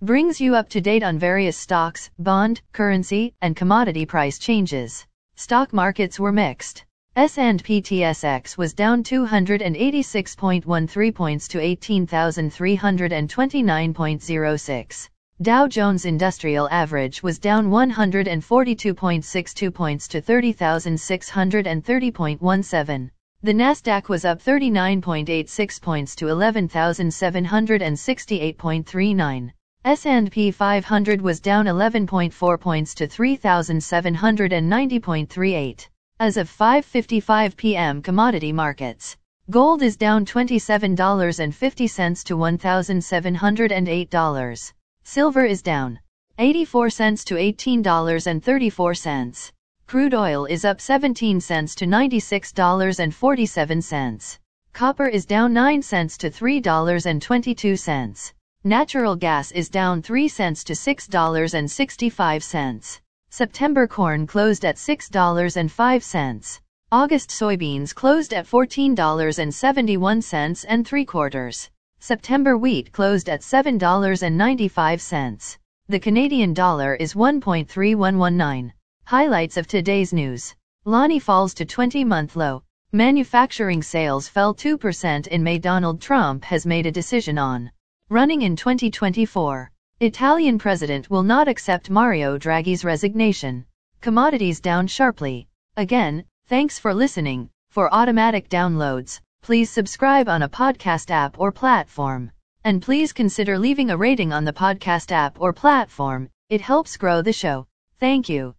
brings you up to date on various stocks, bond, currency, and commodity price changes. Stock markets were mixed. S&P TSX was down 286.13 points to 18,329.06. Dow Jones Industrial Average was down 142.62 points to 30,630.17. The Nasdaq was up 39.86 points to 11,768.39. S&P 500 was down 11.4 points to 3,790.38. As of 5:55 p.m. commodity markets. Gold is down $27.50 to $1,708. Silver is down 84 cents to $18.34. Crude oil is up 17 cents to $96.47. Copper is down 9 cents to $3.22. Natural gas is down 3 cents to $6.65. September corn closed at $6.05. August soybeans closed at $14.71 and 3 quarters. September wheat closed at $7.95. The Canadian dollar is 1.3119. Highlights of today's news. Loonie falls to 20-month low. Manufacturing sales fell 2% in May. Donald Trump has made a decision on running in 2024. Italian president will not accept Mario Draghi's resignation. Commodities down sharply. Again, thanks for listening. For automatic downloads, please subscribe on a podcast app or platform. And please consider leaving a rating on the podcast app or platform. It helps grow the show. Thank you.